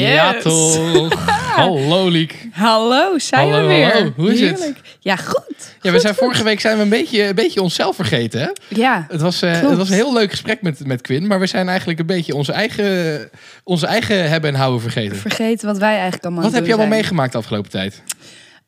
Ja, toch. Hallo, Liek. Hallo, zijn Hallo, we weer. hallo. Hoe is het? Ja, goed. Ja, we zijn vorige week zijn we een beetje, een beetje onszelf vergeten. Hè? Ja, Het, was, eh, het was een heel leuk gesprek met, met Quinn, maar we zijn eigenlijk een beetje onze eigen, onze eigen hebben en houden vergeten. vergeten wat wij eigenlijk allemaal Wat heb je allemaal zijn. meegemaakt de afgelopen tijd?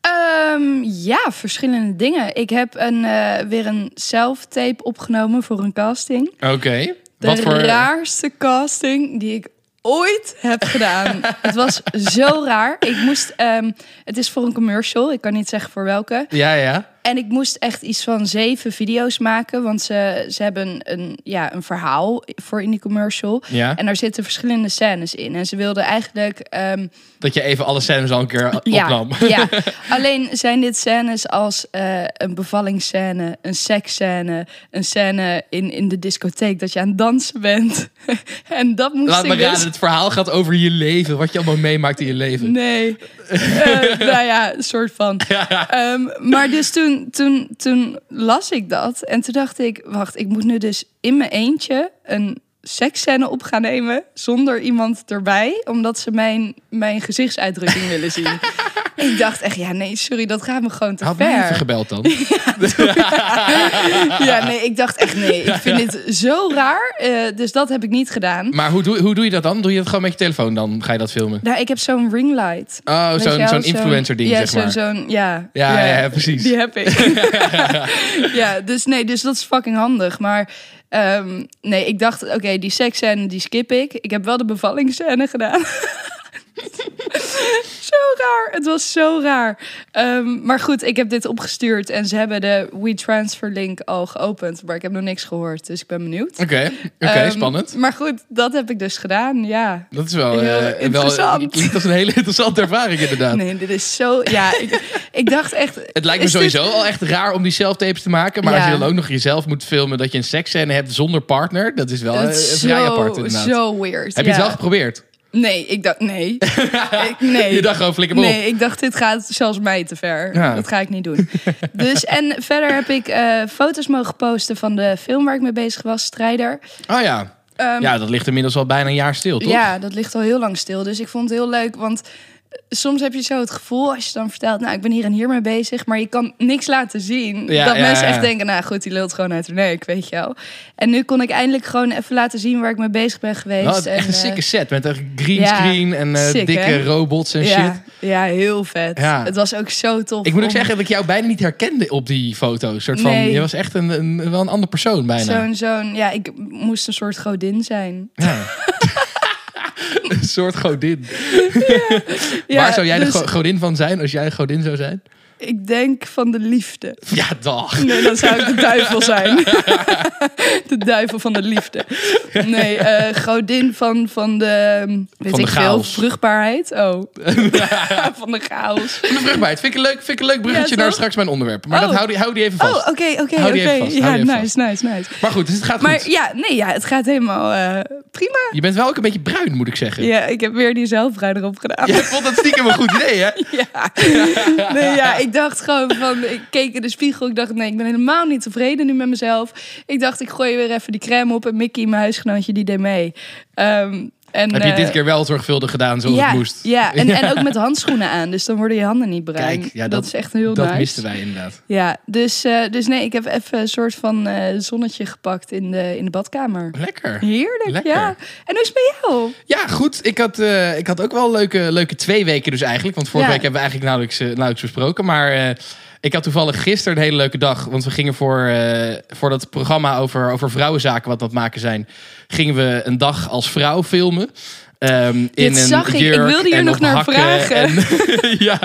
Ehm, ja, verschillende dingen. Ik heb een, eh, weer een self-tape opgenomen voor een casting. Oké. De Wat voor... raarste casting die ik ooit heb gedaan. het was zo raar. Ik moest, ehm, het is voor een commercial. Ik kan niet zeggen voor welke. Ja, ja. En ik moest echt iets van zeven video's maken. Want ze, ze hebben een, ja, een verhaal voor in die commercial. ja. En daar zitten verschillende scènes in. En ze wilden eigenlijk... ehm, Dat je even alle scènes al een keer opnam. ja, ja, alleen zijn dit scènes als eh, een bevallingsscène, een seksscène, een scène in, in de discotheek dat je aan het dansen bent. en dat moest Laat ik me dus... raden, het verhaal gaat over je leven. Wat je allemaal meemaakt in je leven. Nee, Eh, nou ja, een soort van. Ehm, maar dus toen, toen, toen las ik dat en toen dacht ik, wacht, ik moet nu dus in mijn eentje een seksscène op gaan nemen zonder iemand erbij, omdat ze mijn, mijn gezichtsuitdrukking willen zien. ik dacht echt, ja nee, sorry, dat gaat me gewoon te Had mij even ver. gebeld dan. Ja, nee, ik dacht echt nee, ik vind dit zo raar, eh, dus dat heb ik niet gedaan. Maar hoe doe, hoe doe je dat dan? Doe je dat gewoon met je telefoon dan? Ga je dat filmen? Nou, ik heb zo'n ringlight. Oh, zo'n influencer ding, ja, zeg maar. Ja, Ja, ja, ja, precies. Die heb ik. ja, dus nee, dus dat is fucking handig. Maar ehm, nee, ik dacht, oké, die seksscène die skip ik. Ik heb wel de bevallingsscène gedaan. zo raar. Het was zo raar. Ehm, maar goed, ik heb dit opgestuurd en ze hebben de WeTransfer link al geopend. Maar ik heb nog niks gehoord, dus ik ben benieuwd. Oké, oké, Ehm, spannend. Maar goed, dat heb ik dus gedaan, ja. Dat is wel, Heel eh, interessant. wel als een hele interessante ervaring inderdaad. Nee, dit is zo... Ja, ik, ik dacht echt... Het lijkt me dit- sowieso al echt raar om die self-tapes te maken. Maar Ja. als je dan ook nog jezelf moet filmen dat je een seksscène hebt zonder partner. Dat is wel Het eh, is vrij zo, apart inderdaad. zo weird. Heb je ja. het wel geprobeerd? Nee, ik dacht nee. ik, nee. Je dacht gewoon flikker op. Nee, ik dacht dit gaat zelfs mij te ver. Ja. Dat ga ik niet doen. dus en verder heb ik eh, foto's mogen posten van de film waar ik mee bezig was, Strijder. Oh ja. Ehm, Ja, dat ligt inmiddels al bijna een jaar stil, toch? Ja, dat ligt al heel lang stil. Dus ik vond het heel leuk, want soms heb je zo het gevoel als je dan vertelt, nou, ik ben hier en hier mee bezig, maar je kan niks laten zien. Ja, dat ja, mensen ja. echt denken, nou goed, die lult gewoon uit haar nek, weet je wel. En nu kon ik eindelijk gewoon even laten zien waar ik mee bezig ben geweest. Echt En, een eh, sikke set met een green screen en eh, sick, dikke hè? robots en shit. ja, heel vet. Ja. Het was ook zo tof. Ik moet ook zeggen dat ik jou bijna niet herkende op die foto's. Soort van, Nee. Je was echt een, een, wel een andere persoon bijna. Zo'n, zo'n, ja, ik moest een soort godin zijn. Ja. een soort godin. Ja, Waar zou jij dus de go- godin van zijn als jij godin zou zijn? Ik denk van de liefde. Ja, dag. Nee, dan zou ik de duivel zijn. de duivel van de liefde. Nee, eh, godin van, van de, weet Van de ik veel, vruchtbaarheid. Oh, van de chaos. De vruchtbaarheid. Vind ik een leuk, vind ik een leuk bruggetje Ja, naar straks mijn onderwerp. Maar Oh. dat hou die, hou die even vast. Oh, oké, oké, oké. Ja, nice, nice, nice. Maar goed, dus het gaat Maar goed. ja, nee, ja, het gaat helemaal eh, prima. Je bent wel ook een beetje bruin, moet ik zeggen. Ja, ik heb weer die zelfbruin erop gedaan. Jij vond dat stiekem een goed idee, hè? Ja. Nee, ja, ik dacht gewoon van, ik keek in de spiegel. Ik dacht, nee, ik ben helemaal niet tevreden nu met mezelf. Ik dacht, ik gooi weer even die crème op. En Mickey, mijn huisgenootje, die deed mee. Ehm, en, Heb je eh, dit keer wel zorgvuldig gedaan zoals ja, het moest? Ja, en, en ook met handschoenen aan. Dus dan worden je handen niet bruin. Kijk, ja, dat, dat- is echt heel Dat nice. misten wij inderdaad. Ja, dus, eh, dus nee, ik heb even een soort van eh, zonnetje gepakt in de, in de badkamer. Lekker. Heerlijk, Lekker. ja. En hoe is het bij jou? Ja, goed. Ik had, eh, ik had ook wel leuke, leuke twee weken dus eigenlijk. Want vorige Ja. week hebben we eigenlijk nauwelijks, eh, nauwelijks besproken. Maar eh, ik had toevallig gisteren een hele leuke dag. Want we gingen voor, eh, voor dat programma over, over vrouwenzaken wat het maken zijn... gingen we een dag als vrouw filmen. Ehm, in Dit een zag ik. Ik wilde hier nog naar vragen. en- ja,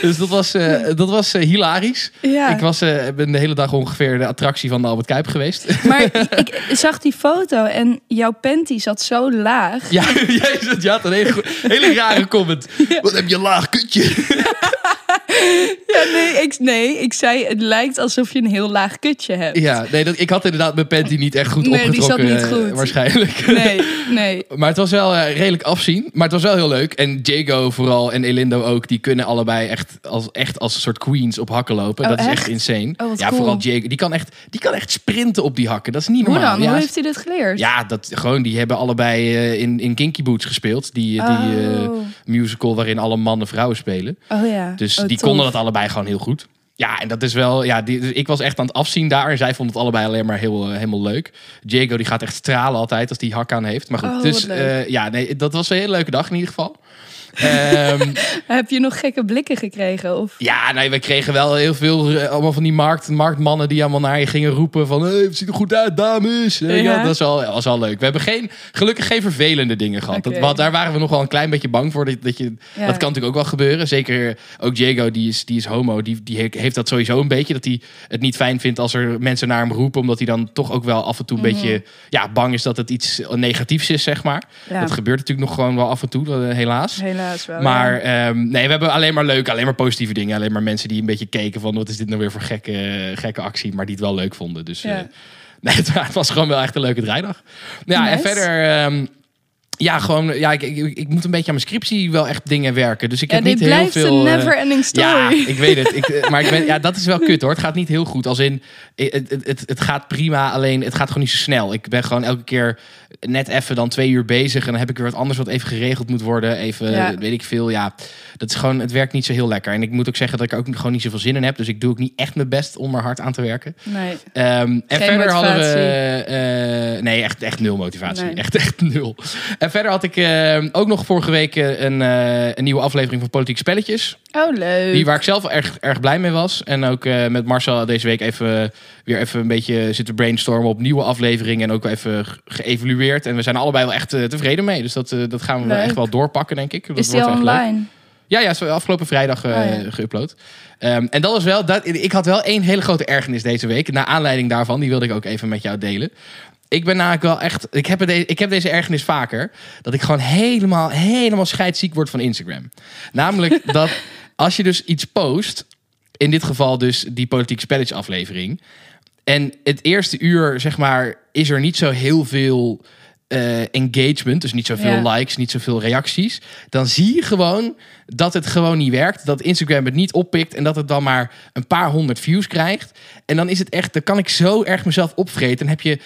dus dat was, eh, dat was eh, hilarisch. Ja. Ik was, ben de hele dag ongeveer de attractie van de Albert Kuip geweest. Maar ik zag die foto en jouw panty zat zo laag. ja, jij zat, je had een hele, rare comment. Wat heb je een laag kutje? Ja, nee, ik, nee, ik zei het lijkt alsof je een heel laag kutje hebt. Ja, nee, dat, ik had inderdaad mijn panty niet echt goed Nee, die zat opgetrokken. niet eh, goed. waarschijnlijk. Nee, nee. Maar het was wel eh, redelijk afzien. Maar het was wel heel leuk. En Jago vooral en Elindo ook. Die kunnen allebei echt als, echt als een soort queens op hakken lopen. Oh, dat is echt insane. Oh, wat ja, cool. vooral Jago. Die kan, echt, die kan echt sprinten op die hakken. Dat is niet Hoe normaal. dan? Ja, Hoe heeft hij dit geleerd? ja, dat, gewoon, die hebben allebei eh, in, in Kinky Boots gespeeld. Die, die Oh. musical waarin alle mannen vrouwen spelen. Oh ja. Dus Oh, die. Konden dat allebei gewoon heel goed. Ja, en dat is wel. Ja, die, dus ik was echt aan het afzien daar. En zij vonden het allebei alleen maar heel, eh, helemaal leuk. Diego die gaat echt stralen altijd als die hak aan heeft. Maar goed, Oh, dus eh, ja, nee, dat was een hele leuke dag in ieder geval. Ehm, Heb je nog gekke blikken gekregen? Of... ja, nee, we kregen wel heel veel. eh, allemaal van die markt, marktmannen die allemaal naar je gingen roepen: van hey, het ziet er goed uit, dames. Eh, Ja. ja, dat is wel, was wel leuk. We hebben geen, gelukkig geen vervelende dingen gehad. Dat, want daar waren we nog wel een klein beetje bang voor. Dat, dat, je, Ja. dat kan natuurlijk ook wel gebeuren. Zeker ook Diego, die is, die is homo. Die, die he- heeft dat sowieso een beetje. Dat hij het niet fijn vindt als er mensen naar hem roepen. Omdat hij dan toch ook wel af en toe een beetje ja, bang is dat het iets negatiefs is, zeg maar. Mhm. Ja. Dat gebeurt natuurlijk nog gewoon wel af en toe, eh, helaas. Wel. Maar ja. ehm, nee, we hebben alleen maar leuke, alleen maar positieve dingen. Alleen maar mensen die een beetje keken van wat is dit nou weer voor gekke, gekke actie. Maar die het wel leuk vonden. Dus Ja. eh, nee, het, het was gewoon wel echt een leuke draaidag. Ja, en verder... ehm, ja, gewoon, ja, ik, ik, ik moet een beetje aan mijn scriptie wel echt dingen werken. Dus ik ja, heb niet heel blijft veel. een eh, never-ending story. ja, ik weet het. Ik, eh, maar ik ben, ja, dat is wel kut hoor. Het gaat niet heel goed. Als in, het, het, het, het gaat prima, alleen het gaat gewoon niet zo snel. Ik ben gewoon elke keer net even dan twee uur bezig. En dan heb ik weer wat anders wat even geregeld moet worden. Even, Ja. weet ik veel. Ja, dat is gewoon, het werkt niet zo heel lekker. En ik moet ook zeggen dat ik er ook gewoon niet zoveel zin in heb. Dus ik doe ook niet echt mijn best om er hard aan te werken. Nee. Ehm, en Geen verder hadden we. eh, nee, echt, echt nul motivatie. Nee. Echt, echt nul. En verder had ik eh, ook nog vorige week eh, een, eh, een nieuwe aflevering van Politieke Spelletjes. Oh, leuk. Die waar ik zelf erg, erg blij mee was. En ook met Marcel deze week even weer even een beetje zitten brainstormen op nieuwe afleveringen. En ook even ge- geëvalueerd. En we zijn allebei wel echt tevreden mee. Dus dat, dat gaan we Leuk. echt wel doorpakken, denk ik. Dat is die wordt echt leuk. online? Ja, ja, is afgelopen vrijdag Oh, ja. geüpload. Ehm, en dat was wel, dat, ik had wel één hele grote ergernis deze week. Naar aanleiding daarvan, die wilde ik ook even met jou delen. Ik ben namelijk wel echt, ik heb, het, ik heb deze ergernis vaker. Dat ik gewoon helemaal, helemaal scheidsziek word van Instagram. Namelijk dat als je dus iets post, in dit geval dus die politiek spelletje aflevering. En het eerste uur, zeg maar, is er niet zo heel veel eh, engagement. Dus niet zoveel Ja. likes, niet zoveel reacties. Dan zie je gewoon dat het gewoon niet werkt. Dat Instagram het niet oppikt. En dat het dan maar een paar honderd views krijgt. En dan is het echt, dan kan ik zo erg mezelf opvreten. Dan heb je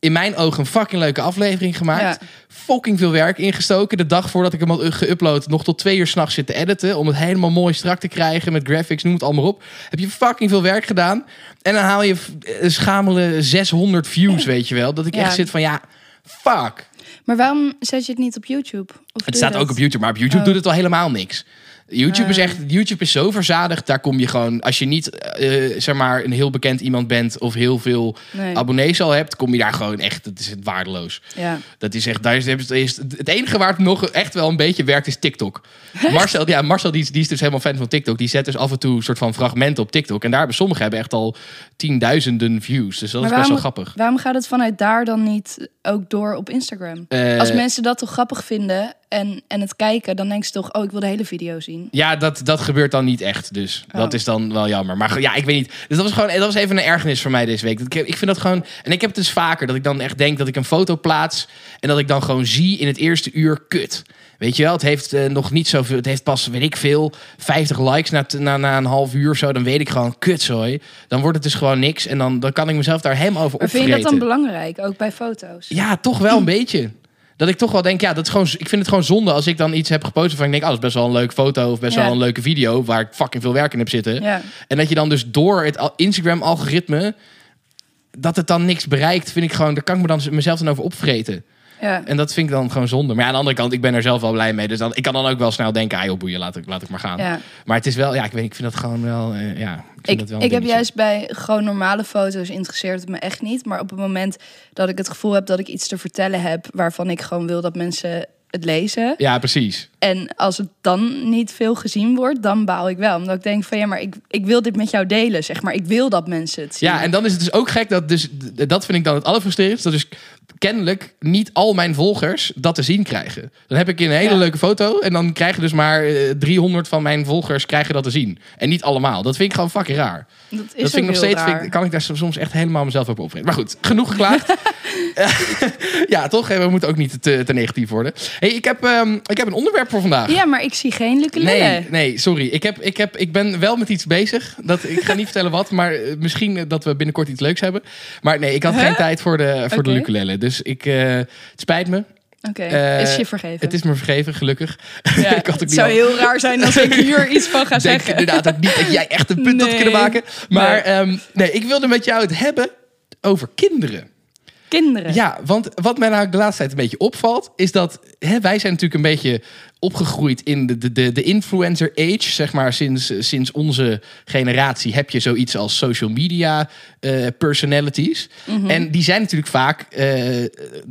in mijn ogen een fucking leuke aflevering gemaakt. Ja. Fucking veel werk ingestoken. De dag voordat ik hem had geüpload, nog tot twee uur s'nachts zitten editen. Om het helemaal mooi strak te krijgen met graphics, noem het allemaal op. Heb je fucking veel werk gedaan. En dan haal je een schamele 600 views, weet je wel. Dat ik Ja. echt zit van ja, fuck. Maar waarom zet je het niet op YouTube? Of Het staat ook op YouTube, maar op YouTube Oh. doet het al helemaal niks. YouTube is Ah. echt, YouTube is zo verzadigd. Daar kom je gewoon, als je niet, eh, zeg maar, een heel bekend iemand bent of heel veel Nee. abonnees al hebt, kom je daar gewoon echt, dat is waardeloos. Ja. Dat is echt, daar is, is, het enige waar het nog echt wel een beetje werkt is TikTok. Marcel, ja, Marcel die, is- die is dus helemaal fan van TikTok. Die zet dus af en toe een soort van fragmenten op TikTok. En daar hebben sommigen hebben echt al tienduizenden views. Dus dat Maar is best wel grappig. Waarom gaat het vanuit daar dan niet ook door op Instagram? Eh, Als mensen dat toch grappig vinden en, en het kijken, dan denken ze toch, oh, ik wil de hele video zien. Ja, dat, dat gebeurt dan niet echt. Dus Oh. dat is dan wel jammer. Maar ja, ik weet niet. Dus dat was gewoon dat was even een ergernis voor mij deze week. Ik, ik vind dat gewoon. En ik heb het dus vaker dat ik dan echt denk dat ik een foto plaats. En dat ik dan gewoon zie in het eerste uur kut. Weet je wel, het heeft eh, nog niet zoveel. Het heeft pas, weet ik veel, 50 likes na, na, na een half uur of zo. Dan weet ik gewoon, kutzooi. Dan wordt het dus gewoon niks. En dan, dan kan ik mezelf daar helemaal over Maar vind je dat dan belangrijk, ook bij foto's? Ja, toch wel een beetje. Dat ik toch wel denk, ja, dat is gewoon, ik vind het gewoon zonde als ik dan iets heb gepost waarvan ik denk, oh, dat is best wel een leuke foto of best Ja. wel een leuke video waar ik fucking veel werk in heb zitten. Ja. En dat je dan dus door het al- Instagram-algoritme, dat het dan niks bereikt, vind ik gewoon, daar kan ik me dan mezelf dan over opvreten. Ja. En dat vind ik dan gewoon zonde. Maar ja, aan de andere kant, ik ben er zelf wel blij mee. Dus dan, ik kan dan ook wel snel denken, ah joh, boeien, laat ik, laat ik maar gaan. ja. Maar het is wel, ja, ik weet, ik vind dat gewoon wel, eh, ja. Ik, vind Ik, dat wel ik heb juist bij gewoon normale foto's interesseert het me echt niet. Maar op het moment dat ik het gevoel heb dat ik iets te vertellen heb waarvan ik gewoon wil dat mensen het lezen. Ja, precies. En als het dan niet veel gezien wordt, dan baal ik wel. Omdat ik denk van ja, maar ik, ik wil dit met jou delen, zeg maar. Ik wil dat mensen het zien. Ja, en dan is het dus ook gek dat dus dat vind ik dan het allerfrustrerendste. Dat dus kennelijk niet al mijn volgers dat te zien krijgen. Dan heb ik een hele Ja. leuke foto en dan krijgen dus maar eh, 300 van mijn volgers krijgen dat te zien. En niet allemaal. Dat vind ik gewoon fucking raar. dat is dat vind ik nog steeds, vind ik- kan ik daar soms echt helemaal mezelf op opvreten. Maar goed, genoeg geklaagd. ja, toch? We moeten ook niet te, te negatief worden. Hey, ik, heb, ehm, ik heb een onderwerp voor vandaag. Ja, maar ik zie geen lukke Nee, nee, sorry. Ik, heb, ik, heb, ik ben wel met iets bezig. Dat, ik ga niet vertellen wat, maar eh, misschien eh, dat we binnenkort iets leuks hebben. Maar nee, ik had Huh? geen tijd voor de, voor de ukulele. Dus ik, eh, het spijt me. Oké, is je vergeven. Het is me vergeven, gelukkig. Ja, ik had het zou al- heel raar zijn als ik hier iets van ga Ik denk zeggen. inderdaad ook niet dat jij echt een punt had Nee. kunnen maken. Maar Nee. ehm, nee, ik wilde met jou het hebben over kinderen. Kinderen. Ja, want wat mij nou de laatste tijd een beetje opvalt, is dat hè, wij zijn natuurlijk een beetje opgegroeid in de, de, de, de influencer age. Zeg maar, sinds, sinds onze generatie heb je zoiets als social media eh, personalities. En die zijn natuurlijk vaak eh,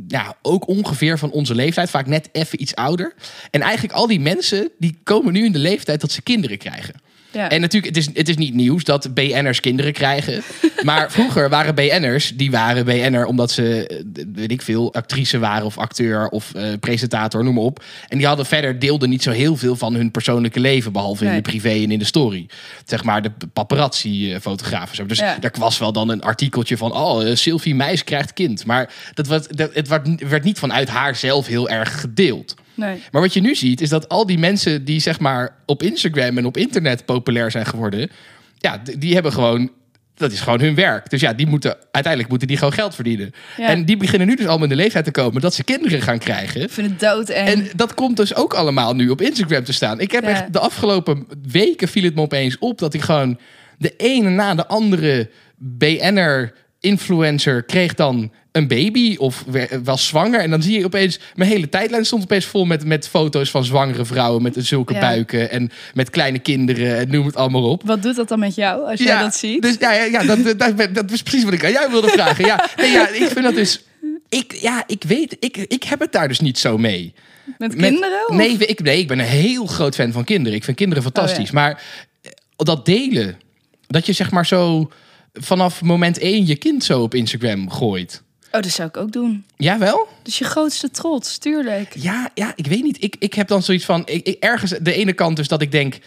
ja, ook ongeveer van onze leeftijd, vaak net even iets ouder. En eigenlijk al die mensen die komen nu in de leeftijd dat ze kinderen krijgen. Ja. En natuurlijk, het is, het is niet nieuws dat BN'ers kinderen krijgen. Maar vroeger waren BN'ers, die waren BN'er omdat ze, weet ik veel, actrice waren of acteur of eh, presentator, noem maar op. En die hadden verder, deelden niet zo heel veel van hun persoonlijke leven, behalve in de privé en in de story. Zeg maar de paparazzi-fotografen. zo. Dus Ja. daar was wel dan een artikeltje van, oh, eh, Sylvie Meis krijgt kind. Maar dat dat, het werd, werd niet vanuit haar zelf heel erg gedeeld. Nee. Maar wat je nu ziet, is dat al die mensen die zeg maar op Instagram en op internet populair zijn geworden, ja, die hebben gewoon. Dat is gewoon hun werk. Dus ja, die moeten uiteindelijk moeten die gewoon geld verdienen. Ja. En die beginnen nu dus allemaal in de leeftijd te komen dat ze kinderen gaan krijgen. Ik vind het dood en, En dat komt dus ook allemaal nu op Instagram te staan. Ik heb Ja. echt de afgelopen weken viel het me opeens op dat ik gewoon de ene na de andere BN'er influencer kreeg dan een baby of was zwanger. En dan zie je opeens, mijn hele tijdlijn stond opeens vol met, met foto's van zwangere vrouwen met zulke Ja. buiken en met kleine kinderen en noem het allemaal op. wat doet dat dan met jou als jij dat ziet? Dus ja, ja, ja dat, dat, dat is precies wat ik aan jou wilde vragen. Ja, nee, ja, ik vind dat dus. Ik, ja, ik weet, ik, ik heb het daar dus niet zo mee. met Met- kinderen? of- Nee, ik, nee, ik ben een heel groot fan van kinderen. Ik vind kinderen fantastisch. Oh, Maar eh, dat delen, dat je zeg maar zo vanaf moment één je kind zo op Instagram gooit. Oh, dat zou ik ook doen. Jawel? Dus je grootste trots, tuurlijk. Ja, ja, ik weet niet. Ik, ik heb dan zoiets van, ik, ik- ergens de ene kant dus dat ik denk,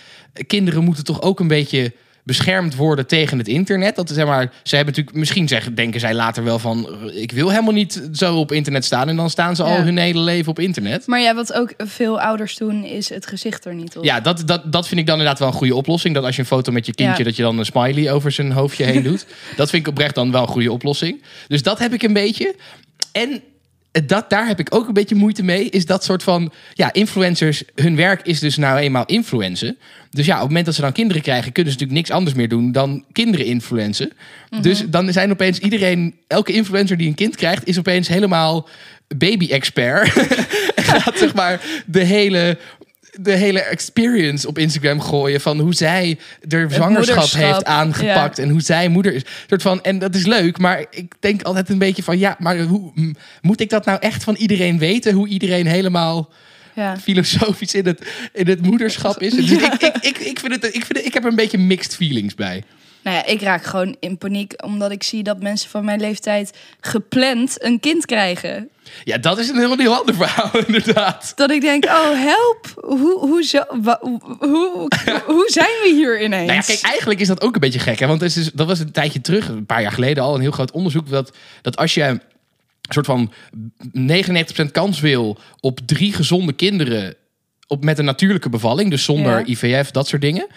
kinderen moeten toch ook een beetje beschermd worden tegen het internet. Dat is zeg maar, ze hebben natuurlijk, misschien zeggen, denken zij later wel van, eh, ik wil helemaal niet zo op internet staan. En dan staan ze al hun hele leven op internet. Maar ja, wat ook veel ouders doen, is het gezicht er niet op. Ja, dat, dat, dat vind ik dan inderdaad wel een goede oplossing. Dat als je een foto met je kindje, Ja. dat je dan een smiley over zijn hoofdje heen doet. Dat vind ik oprecht dan wel een goede oplossing. Dus dat heb ik een beetje. En dat, daar heb ik ook een beetje moeite mee. Is dat soort van, ja, influencers, hun werk is dus nou eenmaal influencen. Dus ja, op het moment dat ze dan kinderen krijgen, kunnen ze natuurlijk niks anders meer doen dan kinderen influencen. Dus dan zijn opeens iedereen, elke influencer die een kind krijgt, is opeens helemaal baby-expert. en gaat zeg maar de hele de hele experience op Instagram gooien van hoe zij de zwangerschap heeft aangepakt en hoe zij moeder is. Soort van, en dat is leuk, maar ik denk altijd een beetje van ja, maar hoe moet ik dat nou echt van iedereen weten? Hoe iedereen helemaal Ja. filosofisch in het, in het moederschap is. Dus ik, ik, ik, ik, vind het, ik, vind het, ik heb er een beetje mixed feelings bij. Nou ja, ik raak gewoon in paniek omdat ik zie dat mensen van mijn leeftijd gepland een kind krijgen. Ja, dat is een helemaal heel ander verhaal, inderdaad. Dat ik denk, oh help, hoe, hoe, zo, wa- hoe, hoe, zijn we hier ineens? Nou ja, kijk, eigenlijk is dat ook een beetje gek. Hè? Want het is, dus- dat was een tijdje terug, een paar jaar geleden al, een heel groot onderzoek. Dat, dat als je een soort van 99% kans wil op drie gezonde kinderen op, met een natuurlijke bevalling, dus zonder Ja. IVF, dat soort dingen.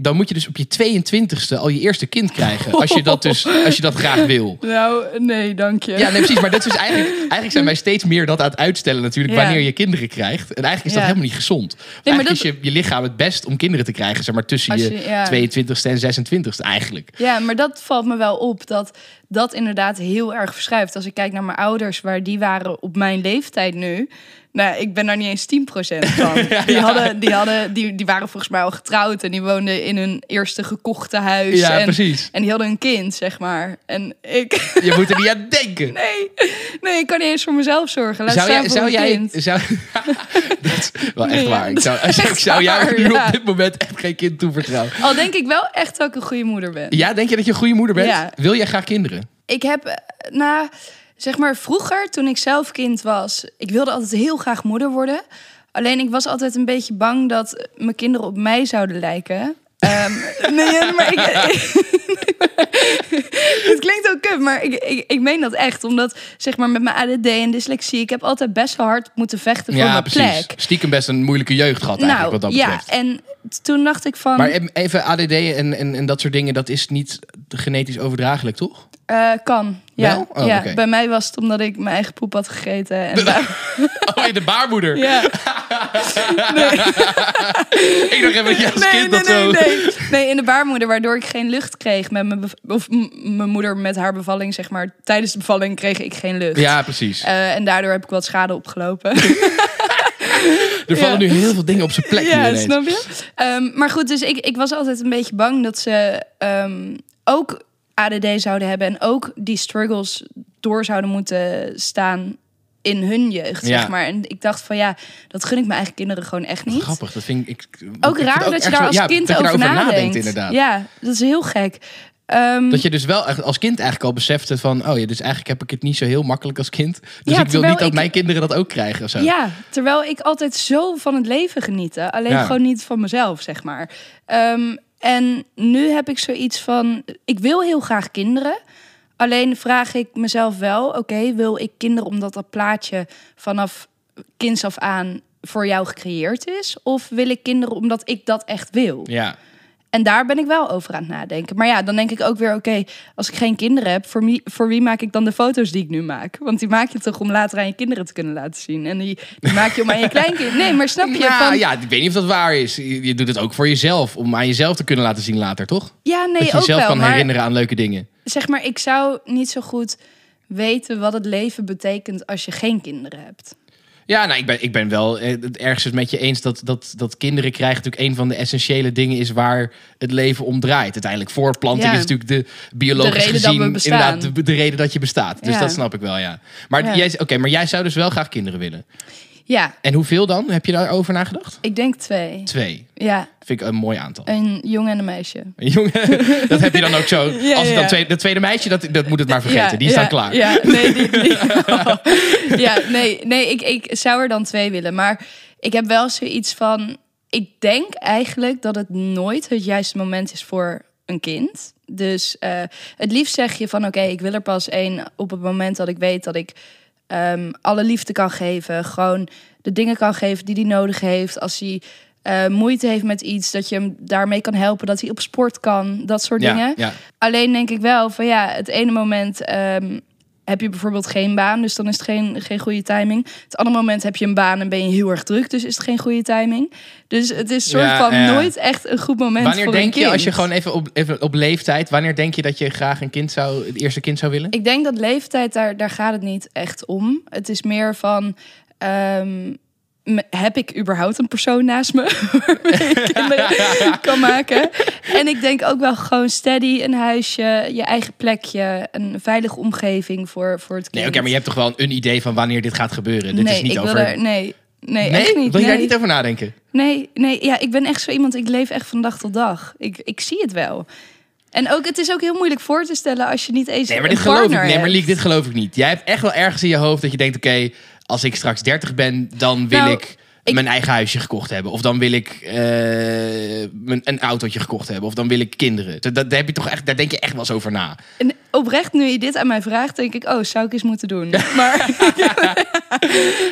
Dan moet je dus op je 22ste al je eerste kind krijgen. Als je dat dus als je dat graag wil. Nou, nee, dank je. Ja, nee, precies. Maar dat is dus eigenlijk, eigenlijk zijn wij steeds meer dat aan het uitstellen natuurlijk Ja. wanneer je kinderen krijgt. En eigenlijk is dat Ja. helemaal niet gezond. maar eigenlijk dat- is je, je lichaam het best om kinderen te krijgen, zeg maar tussen Als je, je- ja. 22ste en 26ste eigenlijk. Ja, maar dat valt me wel op. Dat, dat inderdaad heel erg verschuift. Als ik kijk naar mijn ouders, waar die waren op mijn leeftijd nu. Nou, ik ben daar niet eens 10% van. Die, hadden, die, hadden, die, die waren volgens mij al getrouwd en die woonden in hun eerste gekochte huis. Ja, en, precies. En die hadden een kind, zeg maar. En ik. Je moet er niet aan denken. Nee, nee, ik kan niet eens voor mezelf zorgen. Laat Zou jij, voor zou jij, kind. zou, dat is wel echt Nee, waar. Ik zou, ik zou jou waar, nu ja. op dit moment echt geen kind toevertrouwen. Al denk ik wel echt dat ik een goede moeder ben. Ja, denk je dat je een goede moeder bent? Wil jij graag kinderen? Ik heb, eh, nou, zeg maar vroeger, toen ik zelf kind was, ik wilde altijd heel graag moeder worden. Alleen ik was altijd een beetje bang dat mijn kinderen op mij zouden lijken. Ehm, nee, maar ik, het klinkt ook kut, maar ik, ik, ik meen dat echt. Omdat, zeg maar, met mijn ADD en dyslexie, ik heb altijd best wel hard moeten vechten voor Ja, mijn precies. plek. Stiekem best een moeilijke jeugd gehad eigenlijk, wat dat ja, betreft. en t- toen dacht ik van, Maar even ADD en, en, en dat soort dingen, dat is niet genetisch overdraaglijk, toch? eh, kan. Ja? Oh, ja. bij mij was het omdat ik mijn eigen poep had gegeten. En daar- Oh, in de baarmoeder. ja. Ik dacht even dat jij als Nee, kind nee, dat nee, zo... nee. Nee, in de baarmoeder, waardoor ik geen lucht kreeg. Met mijn, of mijn moeder met haar bevalling, zeg maar. Tijdens de bevalling kreeg ik geen lucht. Ja, precies. Eh, en daardoor heb ik wat schade opgelopen. Er vallen ja. nu heel veel dingen op zijn plek ja, snap je? Ehm, maar goed, dus ik, ik was altijd een beetje bang dat ze ehm, ook ADD zouden hebben. En ook die struggles door zouden moeten staan in hun jeugd, Ja. zeg maar. En ik dacht van ja, dat gun ik mijn eigen kinderen gewoon echt niet. Grappig, dat vind ik... ik Ook ik raar dat je daar als ja, kind over daarover nadenkt. inderdaad. Ja, dat is heel gek. Ehm, Dat je dus wel echt als kind eigenlijk al besefte van... oh ja, dus eigenlijk heb ik het niet zo heel makkelijk als kind. Dus Ja, ik wil niet dat ik- mijn kinderen dat ook krijgen of zo. ja, terwijl ik altijd zo van het leven genieten. Alleen gewoon niet van mezelf, zeg maar. Ehm, en nu heb ik zoiets van... Ik wil heel graag kinderen. Alleen vraag ik mezelf wel... Oké, wil ik kinderen omdat dat plaatje vanaf kinds af aan voor jou gecreëerd is? Of wil ik kinderen omdat ik dat echt wil? Ja. En daar ben ik wel over aan het nadenken. Maar ja, dan denk ik ook weer, oké, als ik geen kinderen heb, voor, wie, voor wie maak ik dan de foto's die ik nu maak? Want die maak je toch om later aan je kinderen te kunnen laten zien. En die, die maak je om aan je kleinkind. Nee, maar snap je? Ja, van, ja, ik weet niet of dat waar is. Je, je doet het ook voor jezelf, om aan jezelf te kunnen laten zien later, toch? ja, nee, dat je ook jezelf wel. kan Maar herinneren aan leuke dingen. zeg maar, ik zou niet zo goed weten wat het leven betekent als je geen kinderen hebt. Ja, nou, ik ben, ik ben wel eh, het ergens met je eens dat, dat, dat kinderen krijgen natuurlijk een van de essentiële dingen is waar het leven om draait. Uiteindelijk voortplanting Ja. is natuurlijk de biologisch De reden dat gezien we bestaan. inderdaad de, de reden dat je bestaat. Dus Ja. dat snap ik wel, ja. Maar, Ja. jij, oké, maar jij zou dus wel graag kinderen willen. Ja, En hoeveel dan? Heb je daarover nagedacht? ik denk twee. Twee. Ja, Vind ik een mooi aantal. een jongen en een meisje. Een Jongen, dat heb je dan ook zo. Ja, Als het dan twee, de tweede meisje, dat, dat moet het maar vergeten. Ja, die staan ja, klaar. Ja, nee, die, die- ja, nee, nee ik, ik zou er dan twee willen. Maar ik heb wel zoiets van... Ik denk eigenlijk dat het nooit het juiste moment is voor een kind. Dus eh, het liefst zeg je van... Oké, ik wil er pas één op het moment dat ik weet dat ik... ehm, alle liefde kan geven. Gewoon de dingen kan geven die hij nodig heeft. Als hij eh, moeite heeft met iets, dat je hem daarmee kan helpen. Dat hij op sport kan. Dat soort Ja, dingen. ja. Alleen denk ik wel van ja, het ene moment ehm, heb je bijvoorbeeld geen baan, dus dan is het geen, geen goede timing. Het andere moment heb je een baan en ben je heel erg druk, dus is het geen goede timing. Dus het is soort Ja, van ja. nooit echt een goed moment Wanneer voor denk je, als je gewoon even op, even op leeftijd, wanneer denk je dat je graag een kind zou, het eerste kind zou willen? Ik denk dat leeftijd, daar, daar gaat het niet echt om. Het is meer van... ehm, heb ik überhaupt een persoon naast me ik kinderen kan maken? En ik denk ook wel gewoon steady, een huisje, je eigen plekje, een veilige omgeving voor, voor het kind. Nee, oké, maar je hebt toch wel een idee van wanneer dit gaat gebeuren? Dit nee, is niet ik over... wil er, nee, nee, nee? echt niet. Wil je daar niet over nadenken? Nee, nee, ja, ik ben echt zo iemand, ik leef echt van dag tot dag. Ik, ik zie het wel. En ook, het is ook heel moeilijk voor te stellen als je niet eens Nee, maar een dit geloof ik, nee, maar. Liek, dit geloof ik niet. Jij hebt echt wel ergens in je hoofd dat je denkt, oké, als ik straks 30 ben, dan wil Nou, ik, ik- mijn eigen huisje gekocht hebben. Of dan wil ik eh, mijn- een autootje gekocht hebben. Of dan wil ik kinderen. Dat, dat heb je toch echt, daar denk je echt wel eens over na. En oprecht, nu je dit aan mij vraagt, denk ik, oh, zou ik eens moeten doen. Maar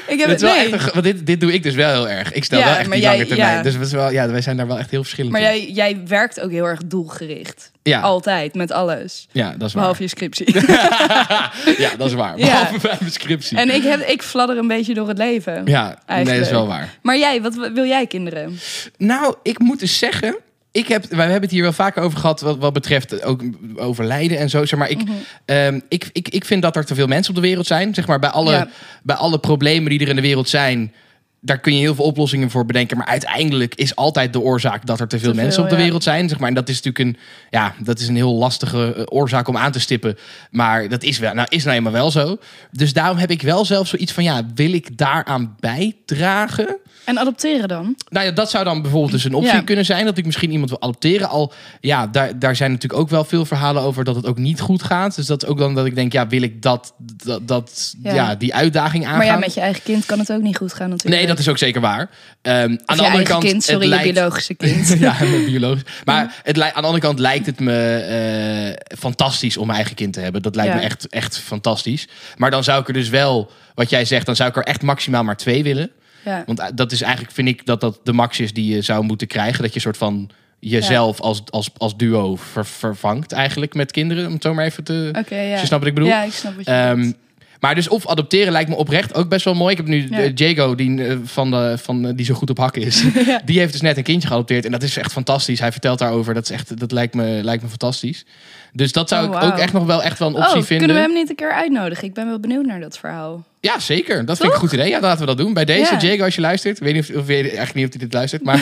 ik heb Het wel nee. echt een- want dit, dit doe ik dus wel heel erg. Ik stel Ja, wel echt maar die jij- lange termijn. ja. Dus wel, ja, wij zijn daar wel echt heel verschillend Maar in. jij, jij werkt ook heel erg doelgericht. Ja. Altijd, met alles. Ja, dat is waar. Behalve je scriptie. ja, dat is waar. Ja. Behalve bij mijn scriptie. en ik, heb, ik fladder een beetje door het leven. ja, nee, dat is wel waar. Maar jij, wat wil jij kinderen? Nou, ik moet dus zeggen, ik heb, wij hebben het hier wel vaker over gehad wat, wat betreft ook overlijden en zo. Zeg maar, ik, Mhm. ehm, ik, ik, ik vind dat er te veel mensen op de wereld zijn. Zeg maar, bij alle, Ja. bij alle problemen die er in de wereld zijn, daar kun je heel veel oplossingen voor bedenken. Maar uiteindelijk is altijd de oorzaak dat er te veel Te mensen op de ja. wereld zijn. Zeg maar. En dat is natuurlijk een, ja, dat is een heel lastige eh, oorzaak om aan te stippen. Maar dat is, wel, nou, is nou eenmaal wel zo. Dus daarom heb ik wel zelf zoiets van, ja, wil ik daaraan bijdragen? En adopteren dan? Nou ja, dat zou dan bijvoorbeeld dus een optie Ja. kunnen zijn. Dat ik misschien iemand wil adopteren. Al, ja, daar, daar zijn natuurlijk ook wel veel verhalen over dat het ook niet goed gaat. Dus dat is ook dan dat ik denk, ja, wil ik dat, dat, dat ja. Ja. die uitdaging aangaan? Maar ja, met je eigen kind kan het ook niet goed gaan natuurlijk. Nee, dat is ook zeker waar. Ehm, aan de je andere eigen kant, kind, sorry, het je lijkt... biologische kind. ja, biologisch. Maar het, aan de andere kant lijkt het me eh, fantastisch om mijn eigen kind te hebben. Dat lijkt Ja. me echt, echt fantastisch. Maar dan zou ik er dus wel, wat jij zegt, dan zou ik er echt maximaal maar twee willen. Ja. Want eh, dat is eigenlijk, vind ik, dat dat de max is die je zou moeten krijgen. Dat je soort van jezelf als, als, als duo ver- vervangt eigenlijk met kinderen. Om het zo maar even te... Oké, ja. Je snapt wat ik bedoel. Ja, ik snap wat je Ehm, bedoelt. Maar dus of adopteren lijkt me oprecht ook best wel mooi. Ik heb nu Ja. eh, Jago, die, eh, van de, van, eh, die zo goed op hakken is. Ja. Die heeft dus net een kindje geadopteerd. En dat is echt fantastisch. Hij vertelt daarover. Dat, is echt, dat lijkt, me, lijkt me fantastisch. Dus dat zou Oh, ik ook echt nog wel echt wel een optie Oh, vinden. kunnen we hem niet een keer uitnodigen? Ik ben wel benieuwd naar dat verhaal. Ja, zeker. Dat vind ik een goed idee. Ja, laten we dat doen. Bij deze, Ja. Jago, als je luistert. Ik weet niet of, of weet eigenlijk niet of hij dit luistert. Maar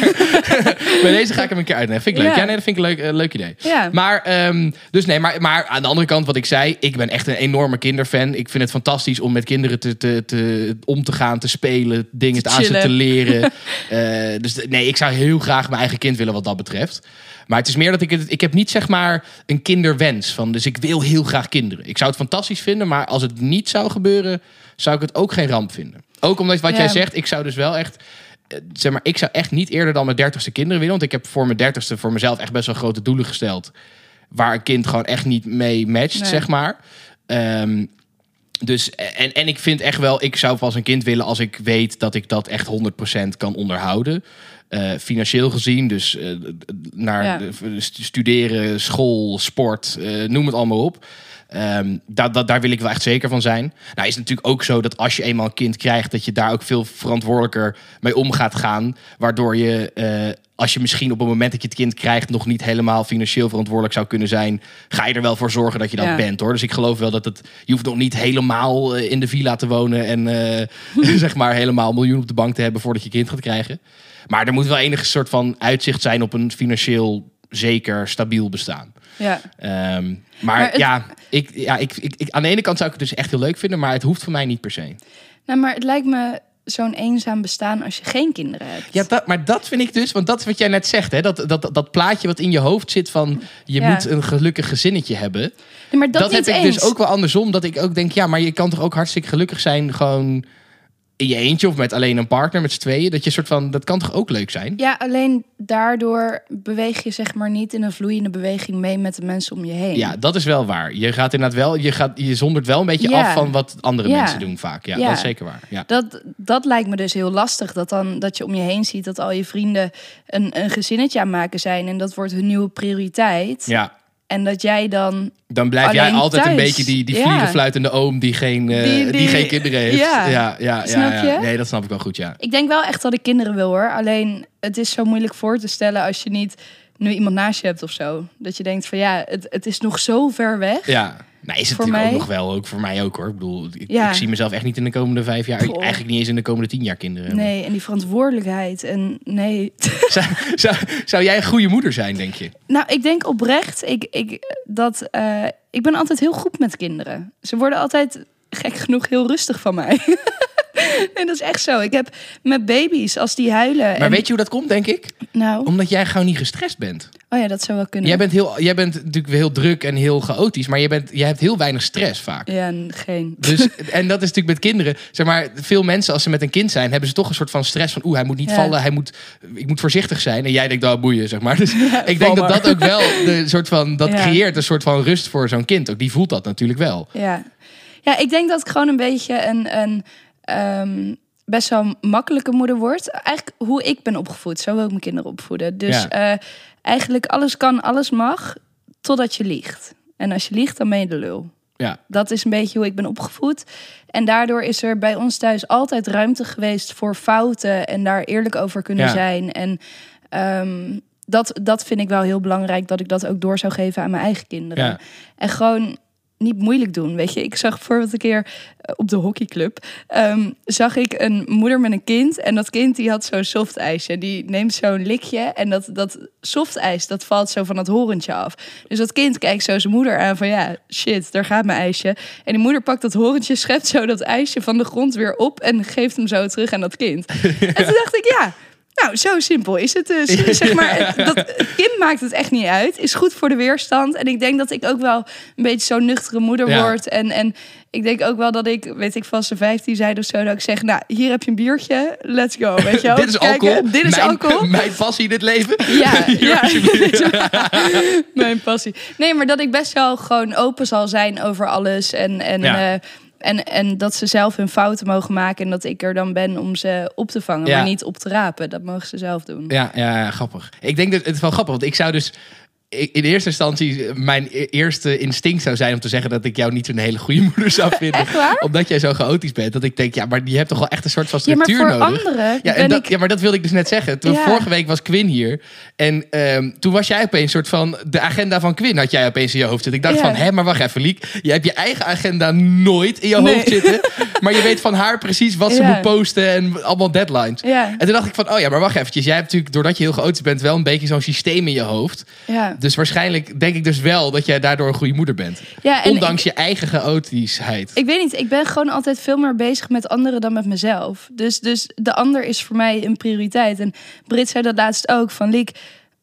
bij deze ga ik hem een keer uitnodigen. Vind ik leuk. Ja, Ja. nee, dat vind ik een leuk, eh, leuk idee. Ja. Maar, ehm, dus nee, maar, maar aan de andere kant, wat ik zei, ik ben echt een enorme kinderfan. Ik vind het fantastisch om met kinderen te, te, te, om te gaan, te spelen, dingen Te aan ze te leren. Eh, dus nee, ik zou heel graag mijn eigen kind willen wat dat betreft. Maar het is meer dat ik het, ik heb niet zeg maar een kinderwens van, dus ik wil heel graag kinderen. Ik zou het fantastisch vinden, maar als het niet zou gebeuren, zou ik het ook geen ramp vinden. Ook omdat wat Ja. jij zegt, ik zou dus wel echt eh, zeg maar, ik zou echt niet eerder dan mijn dertigste kinderen willen. Want ik heb voor mijn dertigste voor mezelf echt best wel grote doelen gesteld. Waar een kind gewoon echt niet mee matcht, Nee. zeg maar. Ehm, dus, en, en ik vind echt wel, ik zou pas een kind willen als ik weet dat ik dat echt 100% kan onderhouden. Eh, financieel gezien, dus eh, naar Ja. de- stu- studeren, school, sport, eh, noem het allemaal op. Ehm, daar, wil ik wel echt zeker van zijn. Nou is het natuurlijk ook zo dat als je eenmaal een kind krijgt... dat je daar ook veel verantwoordelijker mee om gaat gaan. Waardoor je, eh, als je misschien op het moment dat je het kind krijgt... nog niet helemaal financieel verantwoordelijk zou kunnen zijn... ga je er wel voor zorgen dat je dat Ja. bent, hoor. Dus ik geloof wel dat het... je hoeft nog niet helemaal eh, in de villa te wonen... en eh, zeg maar helemaal een miljoen op de bank te hebben... voordat je kind gaat krijgen. Maar er moet wel enige soort van uitzicht zijn... op een financieel zeker, stabiel bestaan. Ja. Ehm, maar Maar het- ja, ik, ja ik, ik, ik, aan de ene kant zou ik het dus echt heel leuk vinden, maar het hoeft voor mij niet per se. Nou, maar het lijkt me zo'n eenzaam bestaan als je geen kinderen hebt. Ja, dat, maar dat vind ik dus, want dat is wat jij net zegt, hè? Dat, dat, dat plaatje wat in je hoofd zit van je Ja. moet een gelukkig gezinnetje hebben. Nee, maar dat, Dat, heb ik eens. dus ook wel andersom, dat ik ook denk, ja, maar je kan toch ook hartstikke gelukkig zijn gewoon in je eentje of met alleen een partner, met z'n tweeën. Dat je soort van, dat kan toch ook leuk zijn? Ja, alleen daardoor beweeg je zeg maar niet in een vloeiende beweging mee met de mensen om je heen. Ja, dat is wel waar. Je gaat inderdaad wel, je, gaat, je zondert wel een beetje Ja. af van wat andere Ja. mensen doen vaak. Ja, Ja. dat is zeker waar. Ja. Dat, dat lijkt me dus heel lastig. Dat, dan, dat je om je heen ziet dat al je vrienden een, een gezinnetje aan maken zijn. En dat wordt hun nieuwe prioriteit. ja. En dat jij dan... Dan blijf jij altijd een beetje die, die Ja. vliegenfluitende oom die geen, eh, die, Die- die- geen kinderen heeft. Ja. ja, ja, Snap ja. je? Nee, dat snap ik wel goed, ja. Ik denk wel echt dat ik kinderen wil hoor. Alleen het is zo moeilijk voor te stellen als je niet nu iemand naast je hebt of zo. Dat je denkt van ja, het, het is nog zo ver weg. Ja. Nou, is het Voor natuurlijk ook mij? nog wel, ook voor mij ook hoor. Ik bedoel, ik, Ja. ik zie mezelf echt niet in de komende vijf jaar, Goh. eigenlijk niet eens in de komende tien jaar kinderen. Nee, en die verantwoordelijkheid. En nee. Zou, zou, zou jij een goede moeder zijn, denk je? Nou, ik denk oprecht ik, ik, dat eh, ik ben altijd heel goed met kinderen. Ze worden altijd gek genoeg heel rustig van mij. nee, dat is echt zo. Ik heb met baby's, als die huilen. Maar en, weet je hoe dat komt, denk ik? Nou, Omdat jij gewoon niet gestrest bent. oh ja, dat zou wel kunnen. Jij bent, heel, jij bent natuurlijk heel druk en heel chaotisch, maar jij, bent, jij hebt heel weinig stress vaak. Ja, geen. Dus, en dat is natuurlijk met kinderen. Zeg maar, veel mensen als ze met een kind zijn, hebben ze toch een soort van stress van, oeh, hij moet niet Ja. vallen, hij moet, ik moet voorzichtig zijn. En jij denkt, oh, boeien, zeg maar. Dus ik denk dat dat ook wel de soort van, dat Ja. creëert een soort van rust voor zo'n kind. Ook die voelt dat natuurlijk wel. Ja. ja, ik denk dat ik gewoon een beetje een, een ehm, best wel makkelijke moeder word. Eigenlijk hoe ik ben opgevoed, zo wil ik mijn kinderen opvoeden. Dus Ja. eh, eigenlijk alles kan, alles mag, totdat je liegt. En als je liegt, dan ben je de lul. Ja, Dat is een beetje hoe ik ben opgevoed. En daardoor is er bij ons thuis altijd ruimte geweest voor fouten en daar eerlijk over kunnen Ja. zijn. En ehm, dat, dat vind ik wel heel belangrijk, dat ik dat ook door zou geven aan mijn eigen kinderen. Ja. En gewoon niet moeilijk doen, weet je. Ik zag bijvoorbeeld een keer eh, op de hockeyclub... ehm, zag ik een moeder met een kind. En dat kind die had zo'n softijsje. Die neemt zo'n likje en dat, dat softijs... dat valt zo van dat horentje af. Dus dat kind kijkt zo zijn moeder aan van... ja, shit, daar gaat mijn ijsje. En die moeder pakt dat horentje, schept zo dat ijsje van de grond weer op... en geeft hem zo terug aan dat kind. En toen dacht ik, ja... Nou, zo simpel is het dus. Zeg maar, dat, kind maakt het echt niet uit. Is goed voor de weerstand. En ik denk dat ik ook wel een beetje zo'n nuchtere moeder Ja. word. En, en ik denk ook wel dat ik, weet ik, van ze 15 zijn of zo, dat ik zeg, nou, hier heb je een biertje, let's go. Weet je wel? dit is Kijken, alcohol. Dit is mijn, alcohol. Mijn passie in het leven. Ja, ja. Mijn passie. Nee, maar dat ik best wel gewoon open zal zijn over alles. En, en, Ja. eh, en, en dat ze zelf hun fouten mogen maken. En dat ik er dan ben om ze op te vangen, Ja. maar niet op te rapen. Dat mogen ze zelf doen. Ja, ja, ja, grappig. Ik denk dat het is wel grappig, want ik zou dus in eerste instantie mijn e- eerste instinct zou zijn om te zeggen dat ik jou niet zo'n hele goede moeder zou vinden. Echt waar? Omdat jij zo chaotisch bent. Dat ik denk, ja, maar je hebt toch wel echt een soort van Ja, maar structuur voor nodig. anderen Ja, en dat, ik... ja, maar dat wilde ik dus net zeggen. Toen, Ja. Vorige week was Quinn hier. En ehm, toen was jij opeens soort van... De agenda van Quinn had jij opeens in je hoofd zitten. Ik dacht Ja. van, hé, maar wacht even, Liek. Je hebt je eigen agenda nooit in je Nee. hoofd zitten. Maar je weet van haar precies wat ze moet posten en allemaal deadlines. En toen dacht ik van, oh ja, maar wacht eventjes. Jij hebt natuurlijk, doordat je heel chaotisch bent, wel een beetje zo'n systeem in je hoofd. ja. Dus waarschijnlijk denk ik dus wel dat jij daardoor een goede moeder bent. ja Ondanks je eigen chaotischheid. Ik weet niet, ik ben gewoon altijd veel meer bezig met anderen dan met mezelf. Dus, dus de ander is voor mij een prioriteit. En Brit zei dat laatst ook, van Liek,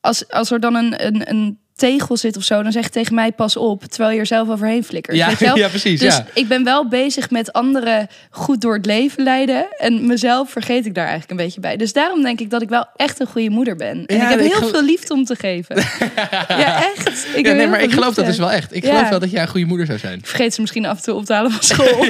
als, als er dan een, een, een tegel zit of zo, dan zeg je tegen mij pas op, terwijl je er zelf overheen flikkert. ja, ja, precies. Dus ja. ik ben wel bezig met anderen goed door het leven leiden. En mezelf vergeet ik daar eigenlijk een beetje bij. Dus daarom denk ik dat ik wel echt een goede moeder ben. En Ja, ik heb heel veel liefde om te geven. ja, echt. Ik nee, maar ik geloof dat dus wel echt. Ik geloof wel dat jij een goede moeder zou zijn. Ik vergeet ze misschien af en toe op te halen van school.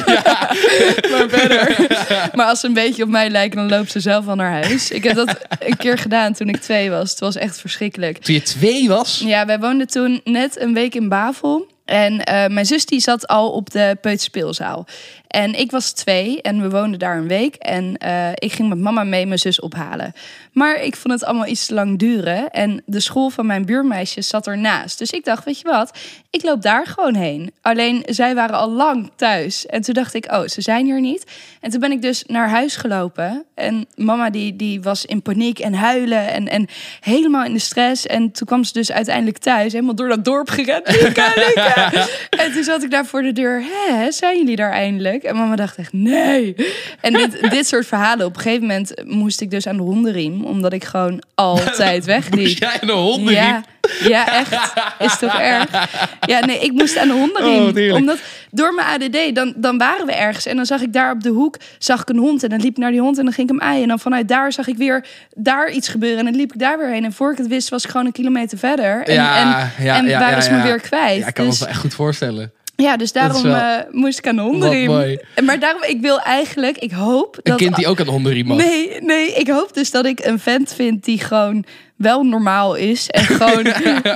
maar verder. Maar als ze een beetje op mij lijken, dan loopt ze zelf al naar huis. Ik heb dat een keer gedaan toen ik twee was. Het was echt verschrikkelijk. Toen je twee was. Ja, wij woonden toen net een week in Bavel. En eh, mijn zus die zat al op de peuterspeelzaal. En ik was twee en we woonden daar een week. En eh, ik ging met mama mee mijn zus ophalen. Maar ik vond het allemaal iets te lang duren. En de school van mijn buurmeisjes zat ernaast. Dus ik dacht, weet je wat, ik loop daar gewoon heen. Alleen zij waren al lang thuis. En toen dacht ik, oh, ze zijn hier niet. En toen ben ik dus naar huis gelopen. En mama die, die was in paniek en huilen en, en helemaal in de stress. En toen kwam ze dus uiteindelijk thuis, helemaal door dat dorp gerend. Lieke, Lieke. En toen zat ik daar voor de deur. Hè, zijn jullie daar eindelijk? En mama dacht echt, nee. En dit, dit soort verhalen. Op een gegeven moment moest ik dus aan de hondenriem. Omdat ik gewoon altijd Moest wegliep. jij een honden Ja, ja, echt. Is toch erg? Ja, nee, ik moest aan de Oh, hondenriem. heerlijk. omdat door mijn ADD, dan, dan waren we ergens. En dan zag ik daar op de hoek, zag ik een hond. En dan liep ik naar die hond en dan ging ik hem aaien. En dan vanuit daar zag ik weer daar iets gebeuren. En dan liep ik daar weer heen. En voor ik het wist, was ik gewoon een kilometer verder. En, Ja, en, ja, en ja, waren ja, ze me weer kwijt. Ja, ik kan me dus, wel echt goed voorstellen. ja, dus daarom wel- eh, moest ik aan de hondenriem. Maar daarom, ik wil eigenlijk, ik hoop Een dat... kind die ook aan de hondenriem mag. Nee, nee, ik hoop dus dat ik een vent vind die gewoon wel normaal is. En gewoon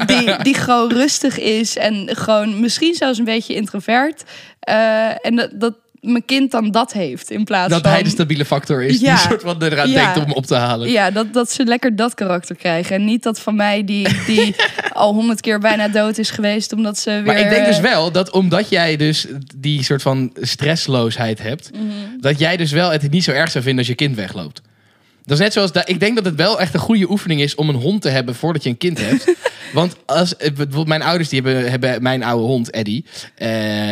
die, die gewoon rustig is. En gewoon misschien zelfs een beetje introvert. Eh, en dat, dat mijn kind dan dat heeft in plaats Dat van... hij de stabiele factor is Ja. die soort van eraan Ja. denkt om hem op te halen. Ja, dat, dat ze lekker dat karakter krijgen. En niet dat van mij die, die al honderd keer bijna dood is geweest. Omdat ze weer... Maar ik denk dus wel dat omdat jij dus die soort van stressloosheid hebt, Mhm. dat jij dus wel het niet zo erg zou vinden als je kind wegloopt. Dat is net zoals, dat, ik denk dat het wel echt een goede oefening is om een hond te hebben voordat je een kind hebt. Want als, eh, bijvoorbeeld mijn ouders die hebben, hebben mijn oude hond, Eddie, eh,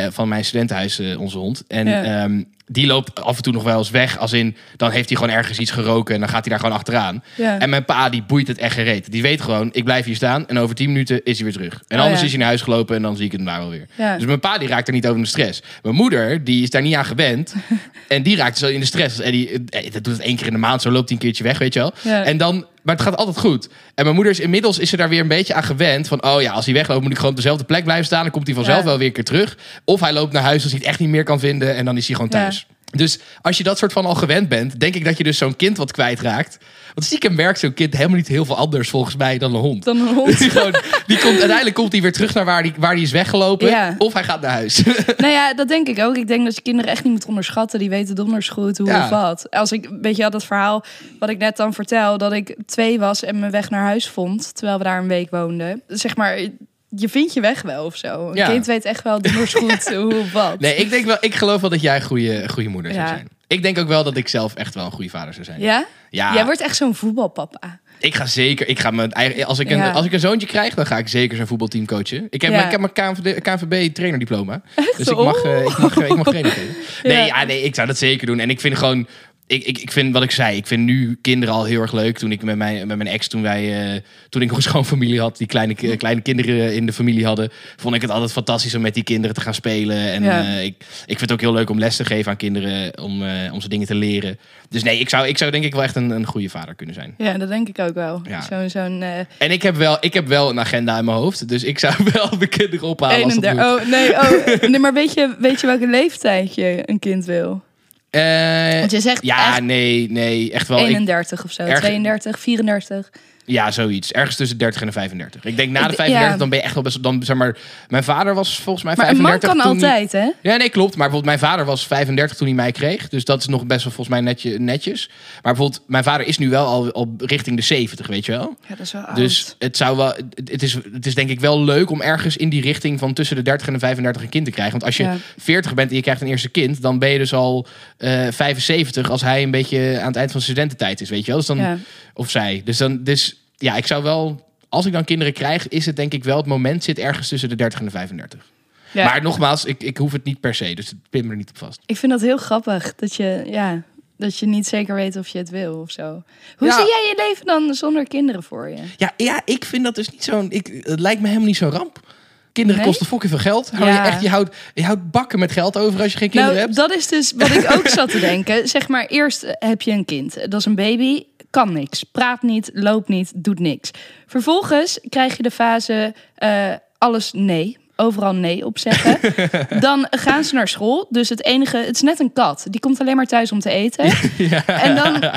van mijn studentenhuis, eh, onze hond. En Ja. ehm, die loopt af en toe nog wel eens weg. Als in, dan heeft hij gewoon ergens iets geroken en dan gaat hij daar gewoon achteraan. Ja. En mijn pa, die boeit het echt gereed. Die weet gewoon, ik blijf hier staan en over 10 minuten is hij weer terug. En Oh, anders ja. is hij naar huis gelopen en dan zie ik hem daar wel weer. Ja. Dus mijn pa, die raakt er niet over in de stress. Mijn moeder, die is daar niet aan gewend. en die raakt zo in de stress. En die, eh, dat doet het één keer in de maand, zo loopt hij een keertje weg, weet je wel. En dan, maar het gaat altijd goed. En mijn moeder is inmiddels is ze daar weer een beetje aan gewend. Van, oh ja, als hij wegloopt moet ik gewoon op dezelfde plek blijven staan. Dan komt hij vanzelf Ja. wel weer een keer terug. Of hij loopt naar huis als hij het echt niet meer kan vinden. En dan is hij gewoon thuis. Dus als je dat soort van al gewend bent, denk ik dat je dus zo'n kind wat kwijtraakt. Want stiekem werkt zo'n kind helemaal niet heel veel anders volgens mij dan een hond. Dan een hond. Die gewoon, die komt, uiteindelijk komt hij weer terug naar waar hij waar die is weggelopen. Ja. Of hij gaat naar huis. Nou ja, dat denk ik ook. Ik denk dat je kinderen echt niet moet onderschatten. Die weten donders goed hoe Ja. of wat. Als ik, weet je wel, dat verhaal wat ik net dan vertel, dat ik twee was en mijn weg naar huis vond, terwijl we daar een week woonden. Zeg maar, je vindt je weg wel of zo. Een Ja. kind weet echt wel donders goed hoe wat. Nee, ik denk wel, ik geloof wel dat jij een goede, goede moeder zou zijn. Ik denk ook wel dat ik zelf echt wel een goede vader zou zijn. Ja? Ja, Jij wordt echt zo'n voetbalpapa. ik ga zeker. Ik ga mijn eigen, als, ik een, Ja. als ik een zoontje krijg, dan ga ik zeker zo'n voetbalteam coachen. Ik heb, Ja. ik heb mijn KNVB, KNVB trainerdiploma. Dus ik Oh. mag, eh, ik mag, eh, ik mag trainen. Nee, ja, nee, ik zou dat zeker doen. En ik vind gewoon. Ik, ik, ik vind wat ik zei, ik vind nu kinderen al heel erg leuk. Toen ik met mijn, met mijn ex, toen wij, eh, toen ik nog een schoonfamilie had, die kleine, ki- kleine kinderen in de familie hadden, vond ik het altijd fantastisch om met die kinderen te gaan spelen. En Ja. eh, ik, ik vind het ook heel leuk om les te geven aan kinderen, om, eh, om ze dingen te leren. Dus nee, ik zou, ik zou denk ik wel echt een, een goede vader kunnen zijn. Ja, dat denk ik ook wel. Ja. Zo'n zo'n eh En ik heb, wel, ik heb wel een agenda in mijn hoofd. Dus ik zou wel mijn kinderen ophalen als dat 31. moet. Oh, nee, oh, nee, maar weet je, weet je welke leeftijd je een kind wil? Eh, Want je zegt ja, nee, nee, echt wel. ik- 31 of zo, erg- 32, 34. Ja, zoiets. Ergens tussen 30 en de 35. Ik denk na de Ik- 35, ja. dan ben je echt wel best... Dan, zeg maar, mijn vader was volgens mij Maar een man 35 kan toen hij- altijd, hè? Ja, nee, klopt. Maar bijvoorbeeld mijn vader was 35 toen hij mij kreeg. Dus dat is nog best wel volgens mij netje, netjes. Maar bijvoorbeeld, mijn vader is nu wel al, al richting de 70, weet je wel? Ja, dat is wel oud. Dus het zou wel, het is, het is denk ik wel leuk om ergens in die richting van tussen de 30 en de 35 een kind te krijgen. Want als je Ja. 40 bent en je krijgt een eerste kind, dan ben je dus al eh 75 als hij een beetje aan het eind van studententijd is, weet je wel? Dus dan, Ja. Of zij. Dus dan, dus ja, ik zou wel, als ik dan kinderen krijg, is het denk ik wel, het moment zit ergens tussen de 30 en de 35. Ja. Maar nogmaals, ik, ik hoef het niet per se, dus het pin me er niet op vast. Ik vind dat heel grappig, dat je, ja, dat je niet zeker weet of je het wil of zo. Hoe Ja. zie jij je leven dan zonder kinderen voor je? Ja, ja ik vind dat dus niet zo'n, ik, het lijkt me helemaal niet zo'n ramp. Kinderen Nee? kosten fucking veel geld. Hou Ja. je, echt, je, houdt, je houdt bakken met geld over als je geen kinderen nou, hebt. dat is dus wat ik ook zat te denken. Zeg maar, eerst heb je een kind. Dat is een baby, kan niks. Praat niet, loopt niet, doet niks. Vervolgens krijg je de fase eh, alles nee. Overal nee op zeggen. Dan gaan ze naar school. Dus het enige, het is net een kat. Die komt alleen maar thuis om te eten. En dan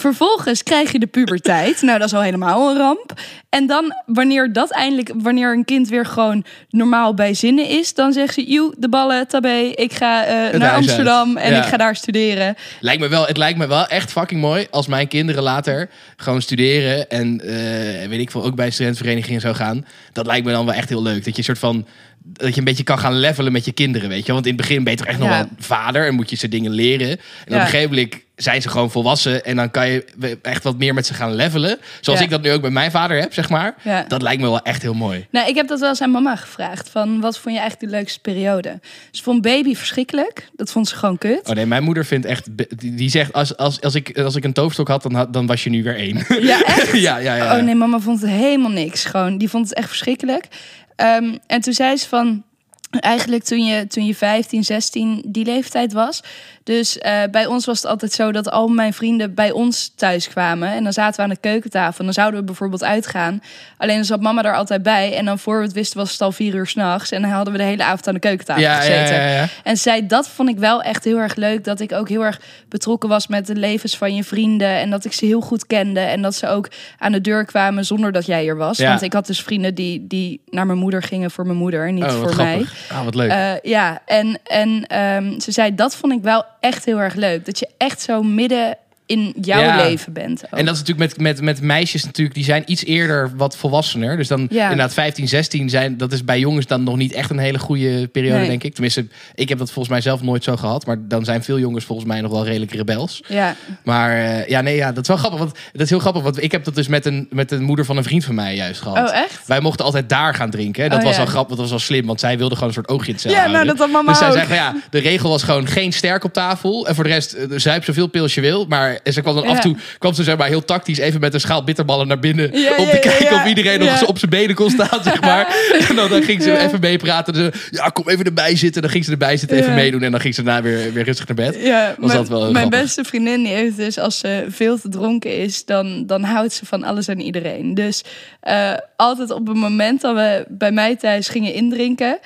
vervolgens krijg je de puberteit. Nou, dat is al helemaal een ramp. En dan, wanneer dat eindelijk, wanneer een kind weer gewoon normaal bij zinnen is, dan zegt ze: Joe, de ballen, tabé, ik ga eh, naar huis uit." Amsterdam en Ja. ik ga daar studeren. Lijkt me wel, het lijkt me wel echt fucking mooi als mijn kinderen later gewoon studeren en eh, weet ik veel, ook bij studentenverenigingen zou gaan. Dat lijkt me dan wel echt heel leuk. Dat je een soort van dat je een beetje kan gaan levelen met je kinderen, weet je. Want in het begin ben je toch echt nog wel vader en moet je ze dingen leren. En op een gegeven moment zijn ze gewoon volwassen en dan kan je echt wat meer met ze gaan levelen. Zoals ik dat nu ook met mijn vader heb, zeg maar. Dat lijkt me wel echt heel mooi. Nou, ik heb dat wel eens aan mama gevraagd. Van wat vond je eigenlijk de leukste periode? Ze vond baby verschrikkelijk. Dat vond ze gewoon kut. Oh nee, mijn moeder vindt echt, die, zegt als, als, als, ik, als ik een toofstok had, dan, dan was je nu weer één. Ja, echt? ja, ja, ja. Oh nee, mama vond het helemaal niks. Gewoon, die vond het echt verschrikkelijk. Ehm, en toen zei ze van, eigenlijk toen je, toen je 15, 16 die leeftijd was. Dus eh, bij ons was het altijd zo dat al mijn vrienden bij ons thuis kwamen. En dan zaten we aan de keukentafel. En dan zouden we bijvoorbeeld uitgaan. Alleen dan zat mama daar altijd bij. En dan voor we het wisten was het al vier uur s'nachts. En dan hadden we de hele avond aan de keukentafel Ja, gezeten. ja, ja. En zij, dat vond ik wel echt heel erg leuk. Dat ik ook heel erg betrokken was met de levens van je vrienden. En dat ik ze heel goed kende. En dat ze ook aan de deur kwamen zonder dat jij er was. Want ik had dus vrienden die, die naar mijn moeder gingen voor mijn moeder. Niet Oh, voor mij. Ah, wat leuk. Eh, ja, en, en ehm, ze zei, dat vond ik wel echt heel erg leuk. Dat je echt zo midden in jouw Ja. leven bent. ook. En dat is natuurlijk met, met, met meisjes natuurlijk, die zijn iets eerder wat volwassener. Dus dan Ja. inderdaad 15, 16 zijn, dat is bij jongens dan nog niet echt een hele goede periode, Nee. denk ik. Tenminste, ik heb dat volgens mij zelf nooit zo gehad. Maar dan zijn veel jongens volgens mij nog wel redelijk rebels. ja, Maar eh, ja, nee, ja, dat is wel grappig. Want dat is heel grappig, want ik heb dat dus met een, met een moeder van een vriend van mij juist gehad. Oh, echt? Wij mochten altijd daar gaan drinken. hè. Dat Oh, was ja. wel grappig, dat was wel slim, want zij wilde gewoon een soort oogje in Ja, nou, dat had mama Dus zij zei van ja, de regel was gewoon geen sterk op tafel. En voor de rest, eh, zuip zoveel pils je wil. Maar ze kwam dan af en toe, kwam ze zeg maar heel tactisch even met een schaal bitterballen naar binnen. Om te kijken of iedereen nog op zijn benen kon staan, zeg maar. En dan, dan ging ze even meepraten. Dus, ja, kom even erbij zitten. Dan ging ze erbij zitten, even meedoen. En dan ging ze daarna weer, weer rustig naar bed. Ja, Was mijn, dat wel mijn grappig. beste vriendin die heeft dus als ze veel te dronken is, dan, dan houdt ze van alles en iedereen. Dus eh, altijd op het moment dat we bij mij thuis gingen indrinken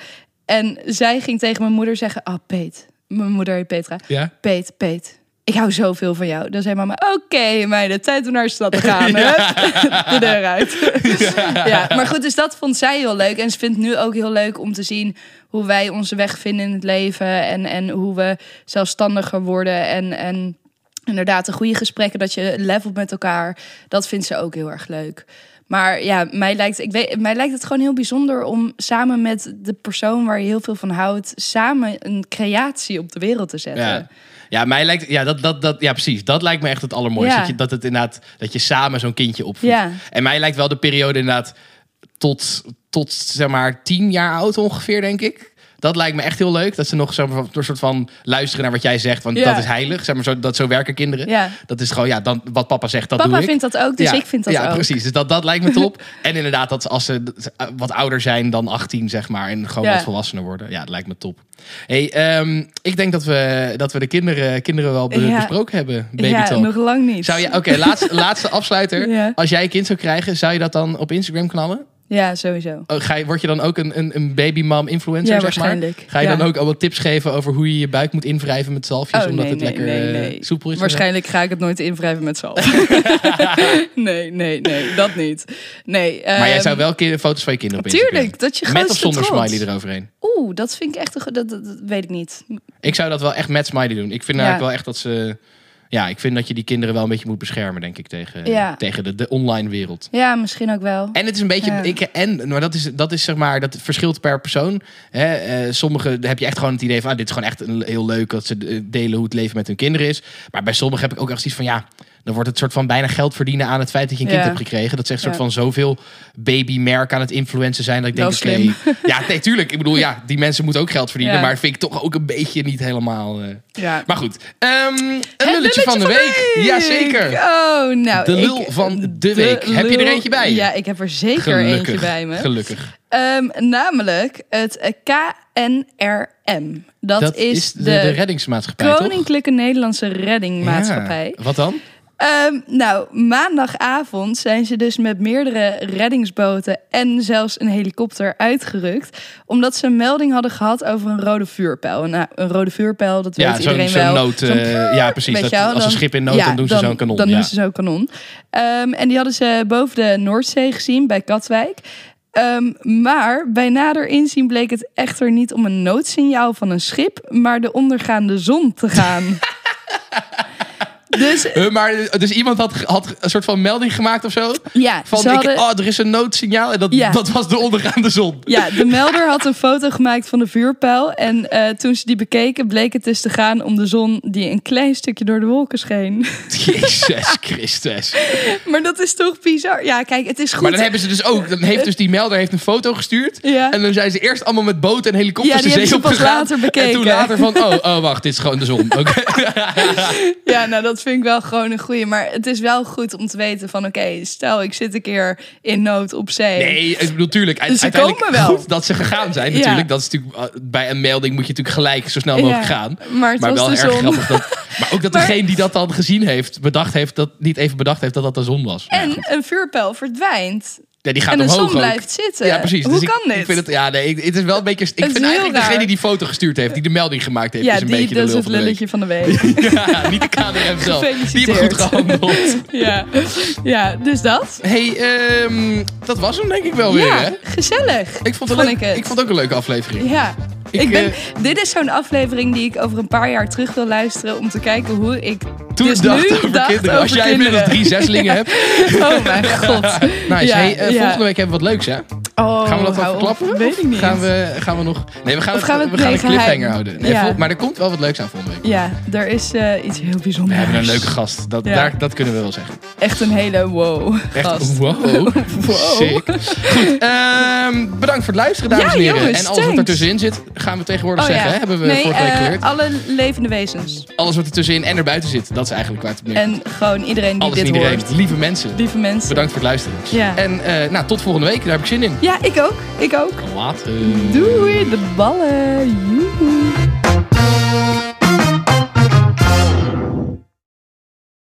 en zij ging tegen mijn moeder zeggen: "Ah, Peet, mijn moeder heet Petra. Ja? Peet, Peet. Ik hou zoveel van jou. Dan zei mama, oké meiden, tijd om naar de stad te gaan. Ja. De deur uit. Ja. maar goed, dus dat vond zij heel leuk. En ze vindt nu ook heel leuk om te zien hoe wij onze weg vinden in het leven. En, en hoe we zelfstandiger worden. En, en inderdaad, de goede gesprekken, dat je levelt met elkaar. Dat vindt ze ook heel erg leuk. Maar ja, mij lijkt, ik weet, mij lijkt het gewoon heel bijzonder om samen met de persoon waar je heel veel van houdt, samen een creatie op de wereld te zetten. Ja. Ja, mij lijkt, ja, dat, dat, dat, ja, precies. Dat lijkt me echt het allermooiste. Ja. Dat, je, dat, het inderdaad, dat je samen zo'n kindje opvoedt. Ja. En mij lijkt wel de periode inderdaad tot, tot zeg maar tien jaar oud ongeveer, denk ik. Dat lijkt me echt heel leuk. Dat ze nog zo door een soort van luisteren naar wat jij zegt. Want Ja. dat is heilig. Zeg maar, zo, dat, zo werken kinderen. Ja. Dat is gewoon, ja, dan, wat papa zegt, dat doe Papa ik. vindt dat ook, dus ja, ik vind dat ja, ook. precies. Dus dat, dat lijkt me top. en inderdaad, dat als ze wat ouder zijn dan 18, zeg maar, en gewoon Ja. wat volwassener worden. Ja, dat lijkt me top. Hey, ehm, ik denk dat we, dat we de kinderen, kinderen wel be- Ja. besproken hebben. Baby ja, nog lang niet. Zou je, oké, laatste, laatste afsluiter. Ja. Als jij een kind zou krijgen, zou je dat dan op Instagram knallen? Ja, sowieso. Oh, Ga je, word je dan ook een, een, een babymam influencer, Ja, zeg maar? waarschijnlijk. Ga je Ja. dan ook allemaal tips geven over hoe je je buik moet invrijven met zalfjes? Oh, omdat nee, het nee, lekker nee, eh, nee. soepel is? Waarschijnlijk ga ik het nooit invrijven met zalf. nee, nee, nee, dat niet. Nee, Maar jij ehm, zou wel ki- foto's van je kinderen op Instagram. Tuurlijk, dat je Met of zonder trots. smiley eroverheen? Oeh, dat vind ik echt... een dat, dat weet ik niet. Ik zou dat wel echt met smiley doen. Ik vind Ja. eigenlijk wel echt dat ze... Ja, ik vind dat je die kinderen wel een beetje moet beschermen, denk ik, tegen, Ja. tegen de, de online wereld. Ja, misschien ook wel. En het is een beetje. Ja. Ik, en, maar dat is, dat is zeg maar. Dat verschilt per persoon. Hè, eh, sommige heb je echt gewoon het idee van. Ah, dit is gewoon echt een, heel leuk dat ze eh, delen hoe het leven met hun kinderen is. Maar bij sommigen heb ik ook echt zoiets van. Ja, dan wordt het soort van bijna geld verdienen aan het feit dat je een kind Ja. hebt gekregen. Dat ze echt soort van zoveel babymerk aan het influencen zijn. Dat ik denk, oké. ja, nee, tuurlijk. Ik bedoel, ja, die mensen moeten ook geld verdienen. Maar vind ik toch ook een beetje niet helemaal. eh. Ja. Maar goed. Ehm, een lulletje van de week. Jazeker. Oh, nou. De ik- lul van de week. Heb je er eentje bij? Ja, ik heb er zeker Gelukkig. eentje bij me. Gelukkig. Ehm, namelijk het KNRM. Dat, Dat is, de, de, reddingsmaatschappij, toch? Koninklijke Nederlandse Reddingmaatschappij. Ja. Wat dan? Ehm, nou, maandagavond zijn ze dus met meerdere reddingsboten en zelfs een helikopter uitgerukt. Omdat ze een melding hadden gehad over een rode vuurpijl. Nou, een rode vuurpijl, dat Ja, weet iedereen wel. nood. Eh, ja, precies. Dat, als een schip in nood, ja, dan doen ze zo'n kanon. Dan ja. doen ze zo'n kanon. Ehm, en die hadden ze boven de Noordzee gezien, bij Katwijk. Ehm, maar bij nader inzien bleek het echter niet om een noodsignaal van een schip, maar de ondergaande zon te gaan. dus maar dus iemand had, had een soort van melding gemaakt of zo? ja, Van, ze ik, hadden, oh, er is een noodsignaal. En dat, Ja. dat was de ondergaande zon. ja, de melder had een foto gemaakt van de vuurpijl. En eh, toen ze die bekeken, bleek het dus te gaan om de zon die een klein stukje door de wolken scheen. Jezus Christus. maar dat is toch bizar? Ja, kijk, het is goed. Maar dan hebben ze dus ook... Dan heeft dus die melder heeft een foto gestuurd. Ja. En dan zijn ze eerst allemaal met boten en helikopters Ja, die de zee opgegaan. later En bekeken. toen later van... Oh, oh, wacht, dit is gewoon de zon. Oké. Ja, nou dat vind ik wel gewoon een goeie. Maar het is wel goed om te weten van... oké, stel ik zit een keer in nood op zee. Nee, ik bedoel, tuurlijk. Dus ze uiteindelijk komen wel. goed dat ze gegaan zijn. Ja. Natuurlijk, dat is natuurlijk, uh, bij een melding moet je natuurlijk gelijk zo snel mogelijk Ja, gaan. maar het was wel de erg zon. grappig. Dat, maar ook dat Maar- degene die dat dan gezien heeft, bedacht heeft, dat niet even bedacht heeft dat dat de zon was. Maar En een vuurpijl verdwijnt. Ja, die gaat en de omhoog zon ook. blijft zitten. Ja, precies. Hoe Dus ik- kan dit? Ik vind het, ja, nee, ik- het is wel een beetje. Ik is vind eigenlijk raar. degene die die foto gestuurd heeft, die de melding gemaakt heeft, ja, is een die beetje de dat is lul het van de week. lulletje van de week. Ja, niet de KNRM zelf. Die hebben goed gehandeld. ja. ja, dus dat. hey, ehm, dat was hem denk ik wel weer. Hè? Gezellig. Ik vond, het Vond leuk, ik het. ik vond het ook een leuke aflevering. Ja. Ik, Ik ben, eh, dit is zo'n aflevering die ik over een paar jaar terug wil luisteren om te kijken hoe ik Toen dus dacht nu over dacht kinderen. Als jij inmiddels kinderen. drie zeslingen hebt. Oh mijn god. Nice. Ja, hey, eh, ja. Volgende week hebben we wat leuks, hè? Oh, Gaan we dat wel verklappen? Weet ik niet. Gaan we, gaan we nog... Nee, we gaan, het, gaan we het- gaan een cliffhanger houden. Nee, Ja. vol- maar er komt wel wat leuks aan volgende week. Ja, er is eh, iets heel We bijzonders. hebben een leuke gast. Dat, Ja. daar, dat kunnen we wel zeggen. Echt een hele wow Echt, gast. wow. Wow. Sick. Goed, ehm, bedankt voor het luisteren, dames Ja, en heren. jongens, en alles wat er tussenin zit, gaan we tegenwoordig Oh, zeggen. Hè? Hebben we nee, vorige week eh, alle levende wezens. Alles wat er tussenin en erbuiten zit. Dat is eigenlijk waar het neerkomt. En gewoon iedereen die Alles dit iedereen. hoort. Lieve mensen. Lieve mensen. Bedankt voor het luisteren. En eh, nou, tot volgende week. Daar heb ik zin in. Ja, ik ook. Ik ook. Later. Doei, de ballen. Joehoe.